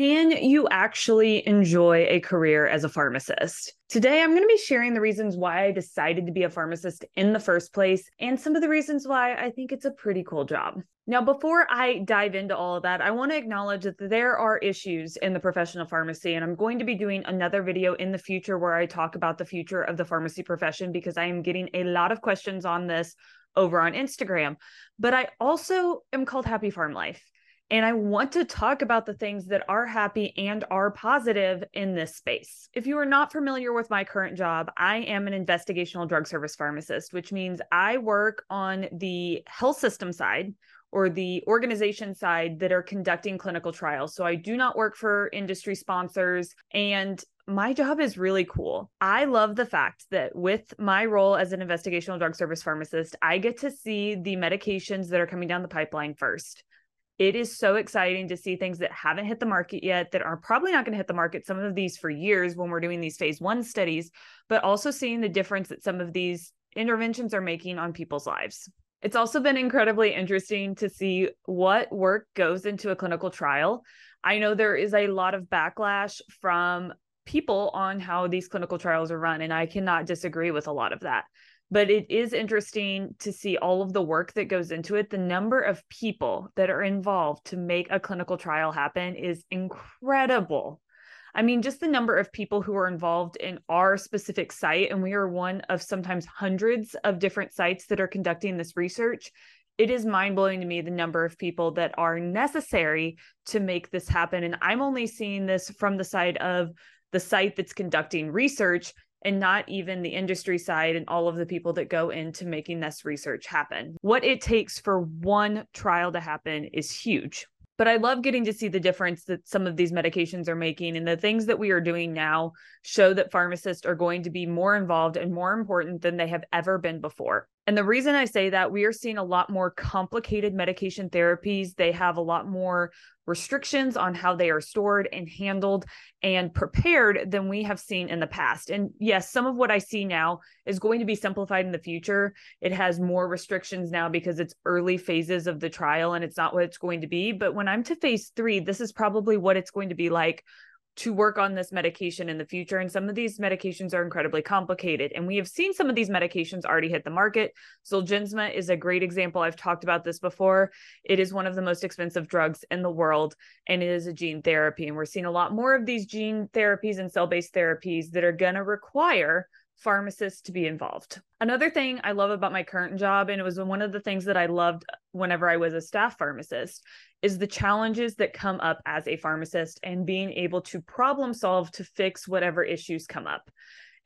Can you actually enjoy a career as a pharmacist? Today, I'm going to be sharing the reasons why I decided to be a pharmacist in the first place and some of the reasons why I think it's a pretty cool job. Now, before I dive into all of that, I want to acknowledge that there are issues in the profession of pharmacy, and I'm going to be doing another video in the future where I talk about the future of the pharmacy profession because I am getting a lot of questions on this over on Instagram. But I also am called Happy Pharm Life. And I want to talk about the things that are happy and are positive in this space. If you are not familiar with my current job, I am an investigational drug service pharmacist, which means I work on the health system side or the organization side that are conducting clinical trials. So I do not work for industry sponsors and my job is really cool. I love the fact that with my role as an investigational drug service pharmacist, I get to see the medications that are coming down the pipeline first it is so exciting to see things that haven't hit the market yet that are probably not going to hit the market some of these for years when we're doing these phase 1 studies but also seeing the difference that some of these interventions are making on people's lives. It's also been incredibly interesting to see what work goes into a clinical trial. I know there is a lot of backlash from people on how these clinical trials are run and i cannot disagree with a lot of that but it is interesting to see all of the work that goes into it. The number of people that are involved to make a clinical trial happen is incredible. I mean, just the number of people who are involved in our specific site, and we are one of sometimes hundreds of different sites that are conducting this research. It is mind blowing to me the number of people that are necessary to make this happen. And I'm only seeing this from the side of the site that's conducting research and not even the industry side and all of the people that go into making this research happen. What it takes for one trial to happen is huge. But I love getting to see the difference that some of these medications are making. And the things that we are doing now show that pharmacists are going to be more involved and more important than they have ever been before. And the reason I say that, we are seeing a lot more complicated medication therapies. They have a lot more restrictions on how they are stored and handled and prepared than we have seen in the past. And yes, some of what I see now is going to be simplified in the future. It has more restrictions now because it's early phases of the trial and it's not what it's going to be. But when I'm to phase three, this is probably what it's going to be like to work on this medication in the future. And some of these medications are incredibly complicated. And we have seen some of these medications already hit the market. Zolgensma is a great example. I've talked about this before. It is one of the most expensive drugs in the world, and it is a gene therapy. And we're seeing a lot more of these gene therapies and cell based therapies that are going to require pharmacists to be involved. Another thing I love about my current job, and it was one of the things that I loved whenever I was a staff pharmacist, is the challenges that come up as a pharmacist and being able to problem solve to fix whatever issues come up.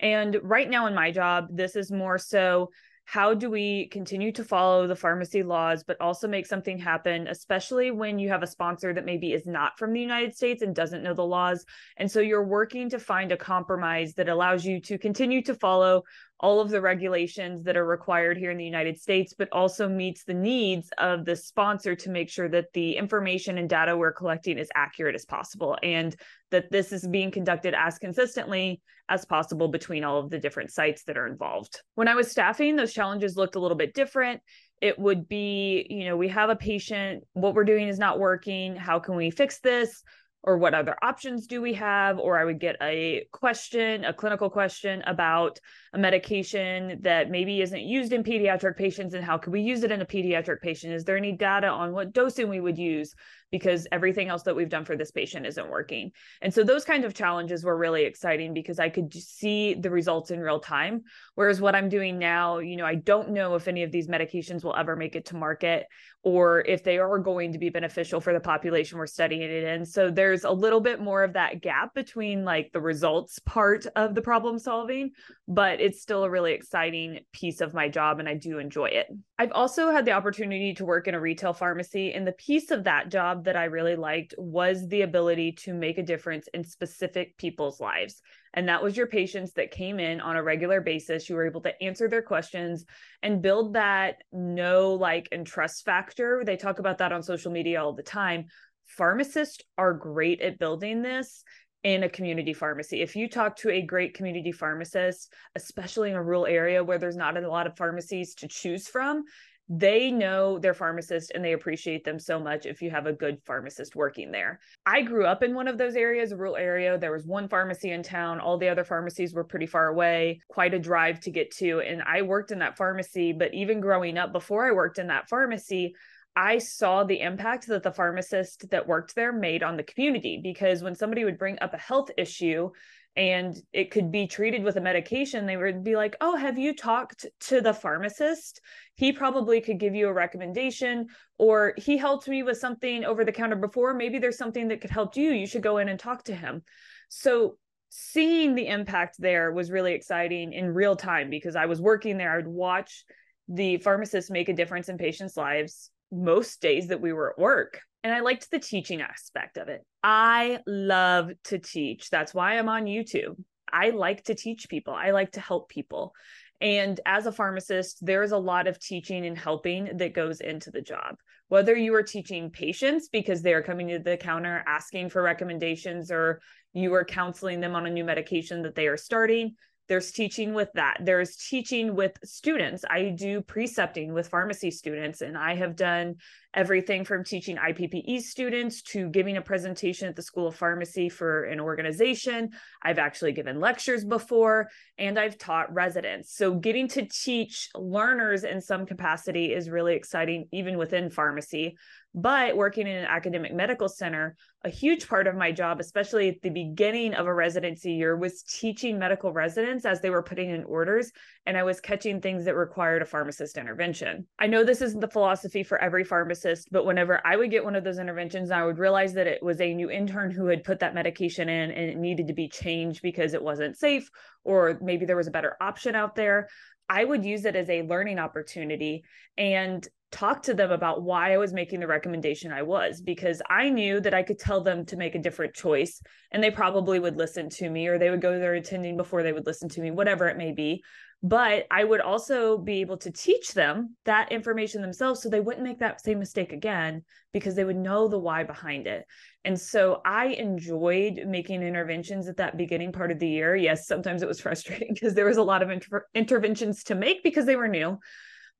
And right now in my job, this is more so how do we continue to follow the pharmacy laws but also make something happen especially when you have a sponsor that maybe is not from the United States and doesn't know the laws. And so you're working to find a compromise that allows you to continue to follow all of the regulations that are required here in the United States, but also meets the needs of the sponsor to make sure that the information and data we're collecting is accurate as possible and that this is being conducted as consistently as possible between all of the different sites that are involved. When I was staffing, those challenges looked a little bit different. It would be, you know, we have a patient, what we're doing is not working. How can we fix this? Or what other options do we have? Or i would get a question a clinical question about a medication that maybe isn't used in pediatric patients and how could we use it in a pediatric patient? Is there any data on what dosing we would use because everything else that we've done for this patient isn't working and so those kinds of challenges were really exciting because i could see the results in real time whereas what i'm doing now you know i don't know if any of these medications will ever make it to market or if they are going to be beneficial for the population we're studying it in. So there's a little bit more of that gap between like the results part of the problem solving, but it's still a really exciting piece of my job and I do enjoy it. I've also had the opportunity to work in a retail pharmacy, and the piece of that job that I really liked was the ability to make a difference in specific people's lives. And that was your patients that came in on a regular basis. You were able to answer their questions and build that know like and trust factor. They talk about that on social media all the time. Pharmacists are great at building this in a community pharmacy. If you talk to a great community pharmacist, especially in a rural area where there's not a lot of pharmacies to choose from, they know their pharmacist and they appreciate them so much if you have a good pharmacist working there. I grew up in one of those areas, a rural area. There was one pharmacy in town. All the other pharmacies were pretty far away, quite a drive to get to. And I worked in that pharmacy. But even growing up, before I worked in that pharmacy, I saw the impact that the pharmacist that worked there made on the community because when somebody would bring up a health issue, and it could be treated with a medication, they would be like, Oh, have you talked to the pharmacist? He probably could give you a recommendation, or he helped me with something over the counter before. Maybe there's something that could help you. You should go in and talk to him. So, seeing the impact there was really exciting in real time because I was working there. I would watch the pharmacist make a difference in patients' lives most days that we were at work and I liked the teaching aspect of it. I love to teach. That's why I'm on YouTube. I like to teach people, I like to help people. And as a pharmacist, there's a lot of teaching and helping that goes into the job. Whether you are teaching patients because they are coming to the counter asking for recommendations, or you are counseling them on a new medication that they are starting, there's teaching with that there's teaching with students i do precepting with pharmacy students and i have done everything from teaching ippe students to giving a presentation at the school of pharmacy for an organization i've actually given lectures before and i've taught residents so getting to teach learners in some capacity is really exciting even within pharmacy but working in an academic medical center, a huge part of my job, especially at the beginning of a residency year, was teaching medical residents as they were putting in orders. And I was catching things that required a pharmacist intervention. I know this isn't the philosophy for every pharmacist, but whenever I would get one of those interventions, I would realize that it was a new intern who had put that medication in and it needed to be changed because it wasn't safe, or maybe there was a better option out there. I would use it as a learning opportunity. And talk to them about why I was making the recommendation I was because I knew that I could tell them to make a different choice and they probably would listen to me or they would go to their attending before they would listen to me, whatever it may be. But I would also be able to teach them that information themselves so they wouldn't make that same mistake again because they would know the why behind it. And so I enjoyed making interventions at that beginning part of the year. Yes, sometimes it was frustrating because there was a lot of inter- interventions to make because they were new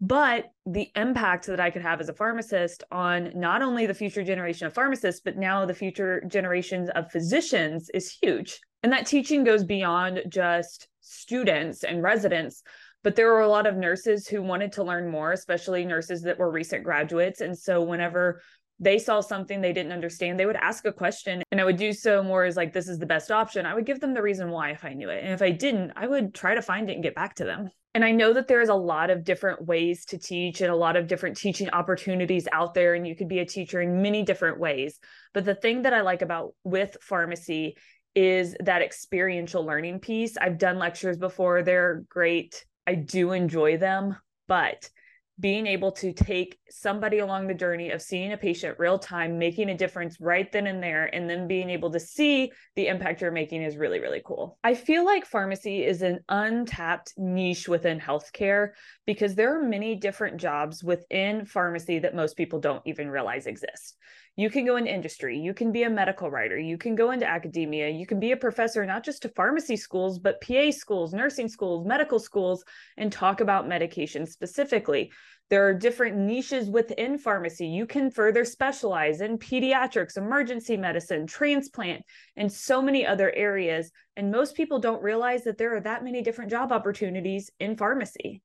but the impact that I could have as a pharmacist on not only the future generation of pharmacists, but now the future generations of physicians is huge. And that teaching goes beyond just students and residents, but there were a lot of nurses who wanted to learn more, especially nurses that were recent graduates. And so whenever they saw something they didn't understand, they would ask a question. And I would do so more as like, this is the best option. I would give them the reason why if I knew it. And if I didn't, I would try to find it and get back to them. And I know that there is a lot of different ways to teach and a lot of different teaching opportunities out there. And you could be a teacher in many different ways. But the thing that I like about with pharmacy is that experiential learning piece. I've done lectures before, they're great. I do enjoy them, but being able to take somebody along the journey of seeing a patient real time, making a difference right then and there, and then being able to see the impact you're making is really, really cool. I feel like pharmacy is an untapped niche within healthcare because there are many different jobs within pharmacy that most people don't even realize exist. You can go into industry, you can be a medical writer, you can go into academia, you can be a professor, not just to pharmacy schools, but PA schools, nursing schools, medical schools, and talk about medication specifically. There are different niches within pharmacy. You can further specialize in pediatrics, emergency medicine, transplant, and so many other areas. And most people don't realize that there are that many different job opportunities in pharmacy.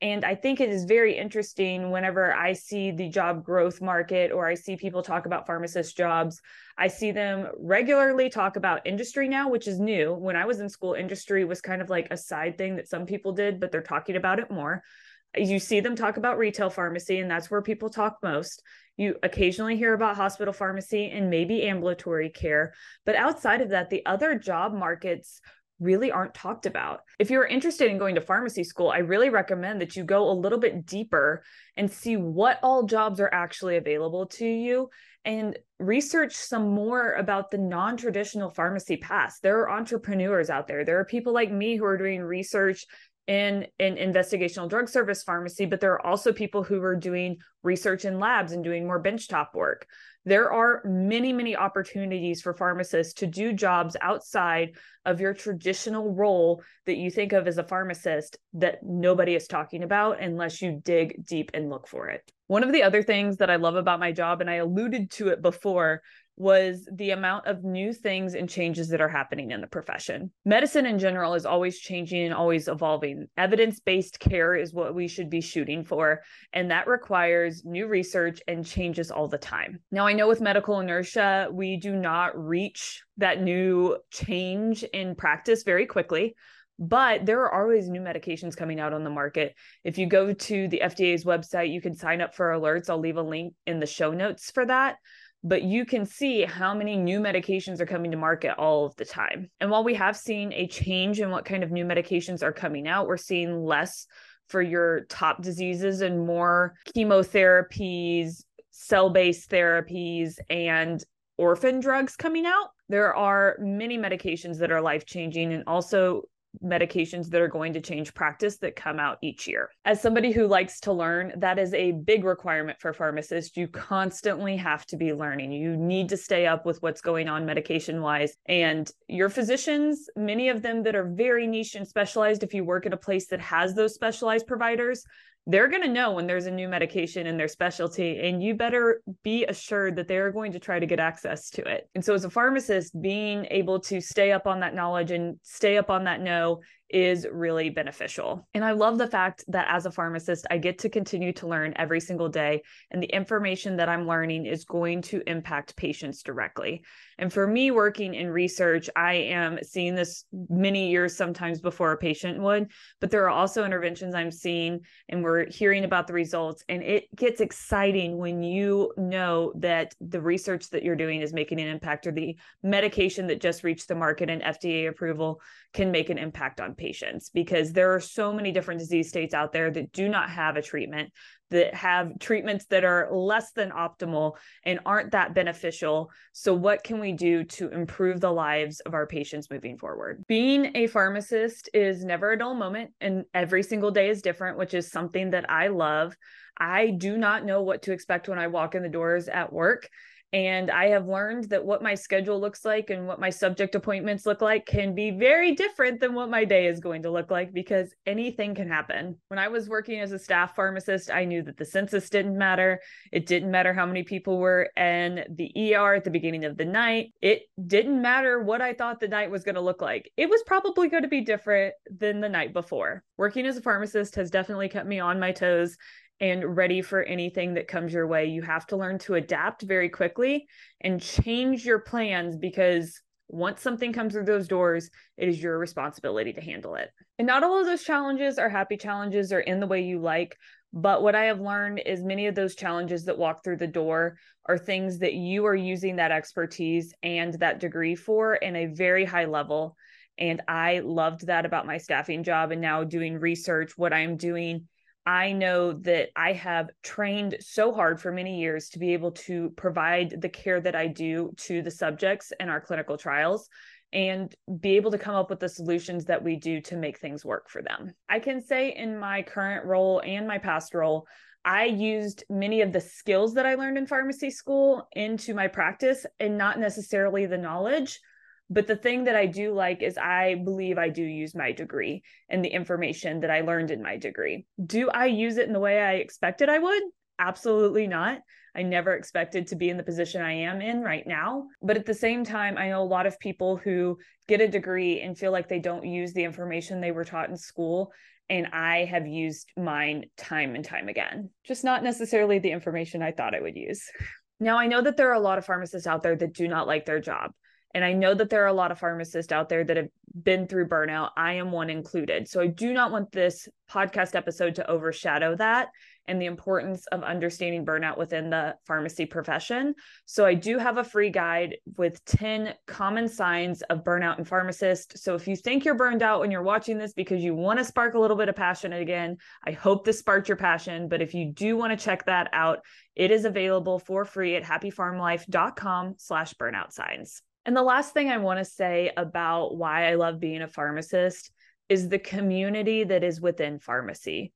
And I think it is very interesting whenever I see the job growth market or I see people talk about pharmacist jobs. I see them regularly talk about industry now, which is new. When I was in school, industry was kind of like a side thing that some people did, but they're talking about it more. You see them talk about retail pharmacy, and that's where people talk most. You occasionally hear about hospital pharmacy and maybe ambulatory care. But outside of that, the other job markets really aren't talked about. If you're interested in going to pharmacy school, I really recommend that you go a little bit deeper and see what all jobs are actually available to you and research some more about the non traditional pharmacy paths. There are entrepreneurs out there. There are people like me who are doing research in an investigational drug service pharmacy, but there are also people who are doing research in labs and doing more benchtop work. There are many, many opportunities for pharmacists to do jobs outside of your traditional role that you think of as a pharmacist that nobody is talking about unless you dig deep and look for it. One of the other things that I love about my job, and I alluded to it before, was the amount of new things and changes that are happening in the profession. Medicine in general is always changing and always evolving. Evidence based care is what we should be shooting for, and that requires new research and changes all the time. Now, I know with medical inertia, we do not reach that new change in practice very quickly but there are always new medications coming out on the market. If you go to the FDA's website, you can sign up for alerts. I'll leave a link in the show notes for that but you can see how many new medications are coming to market all of the time. And while we have seen a change in what kind of new medications are coming out, we're seeing less for your top diseases and more chemotherapies, cell based therapies, and orphan drugs coming out. There are many medications that are life changing and also medications that are going to change practice that come out each year. As somebody who likes to learn, that is a big requirement for pharmacists. You constantly have to be learning. You need to stay up with what's going on medication wise. And your physicians, many of them that are very niche and specialized, if you work at a place that has those specialized providers, they're going to know when there's a new medication in their specialty and you better be assured that they're going to try to get access to it. And so as a pharmacist being able to stay up on that knowledge and stay up on that know is really beneficial. And I love the fact that as a pharmacist, I get to continue to learn every single day, and the information that I'm learning is going to impact patients directly. And for me, working in research, I am seeing this many years sometimes before a patient would, but there are also interventions I'm seeing, and we're hearing about the results. And it gets exciting when you know that the research that you're doing is making an impact, or the medication that just reached the market and FDA approval can make an impact on patients because there are so many different disease states out there that do not have a treatment that have treatments that are less than optimal and aren't that beneficial. So, what can we do to improve the lives of our patients moving forward? Being a pharmacist is never a dull moment, and every single day is different, which is something that I love. I do not know what to expect when I walk in the doors at work. And I have learned that what my schedule looks like and what my subject appointments look like can be very different than what my day is going to look like because anything can happen. When I was working as a staff pharmacist, I knew that the census didn't matter. It didn't matter how many people were in the ER at the beginning of the night. It didn't matter what I thought the night was going to look like. It was probably going to be different than the night before. Working as a pharmacist has definitely kept me on my toes and ready for anything that comes your way. You have to learn to adapt very quickly and change your plans because once something comes through those doors, it is your responsibility to handle it. And not all of those challenges are happy challenges or in the way you like. But what I have learned is many of those challenges that walk through the door are things that you are using that expertise and that degree for in a very high level. And I loved that about my staffing job and now doing research. What I'm doing I know that I have trained so hard for many years to be able to provide the care that I do to the subjects in our clinical trials and be able to come up with the solutions that we do to make things work for them. I can say in my current role and my past role, I used many of the skills that I learned in pharmacy school into my practice and not necessarily the knowledge. But the thing that I do like is I believe I do use my degree and the information that I learned in my degree. Do I use it in the way I expected I would? Absolutely not. I never expected to be in the position I am in right now. But at the same time, I know a lot of people who get a degree and feel like they don't use the information they were taught in school. And I have used mine time and time again, just not necessarily the information I thought I would use. Now, I know that there are a lot of pharmacists out there that do not like their job. And I know that there are a lot of pharmacists out there that have been through burnout. I am one included. So I do not want this podcast episode to overshadow that and the importance of understanding burnout within the pharmacy profession. So I do have a free guide with 10 common signs of burnout in pharmacists. So if you think you're burned out when you're watching this because you want to spark a little bit of passion again, I hope this sparked your passion. But if you do want to check that out, it is available for free at happypharmlife.com slash burnout signs. And the last thing I want to say about why I love being a pharmacist is the community that is within pharmacy.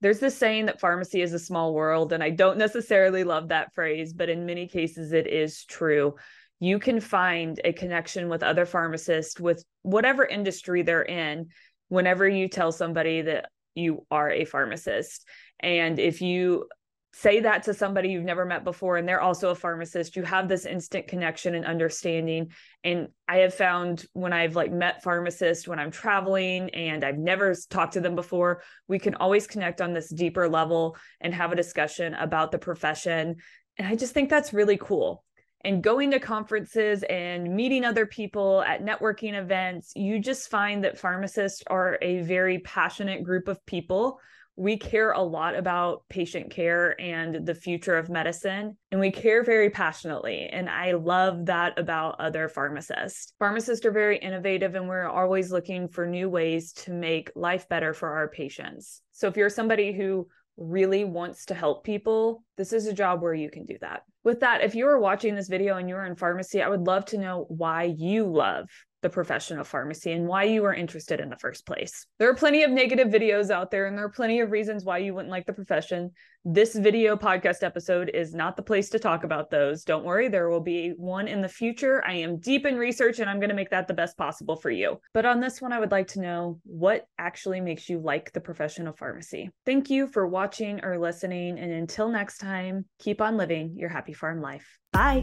There's this saying that pharmacy is a small world, and I don't necessarily love that phrase, but in many cases it is true. You can find a connection with other pharmacists with whatever industry they're in whenever you tell somebody that you are a pharmacist. And if you say that to somebody you've never met before and they're also a pharmacist you have this instant connection and understanding. And i have found when i've like met pharmacists when i'm traveling and i've never talked to them before we can always connect on this deeper level and have a discussion about the profession. And i just think that's really cool. And going to conferences and meeting other people at networking events you just find that pharmacists are a very passionate group of people we care a lot about patient care and the future of medicine, and we care very passionately. And I love that about other pharmacists. Pharmacists are very innovative, and we're always looking for new ways to make life better for our patients. So if you're somebody who really wants to help people, this is a job where you can do that. With that, if you are watching this video and you're in pharmacy, I would love to know why you love the profession of pharmacy and why you are interested in the first place. There are plenty of negative videos out there, and there are plenty of reasons why you wouldn't like the profession. This video podcast episode is not the place to talk about those. Don't worry, there will be one in the future. I am deep in research and I'm going to make that the best possible for you. But on this one, I would like to know what actually makes you like the profession of pharmacy. Thank you for watching or listening. And until next time, keep on living your Happy Pharm Life. Bye.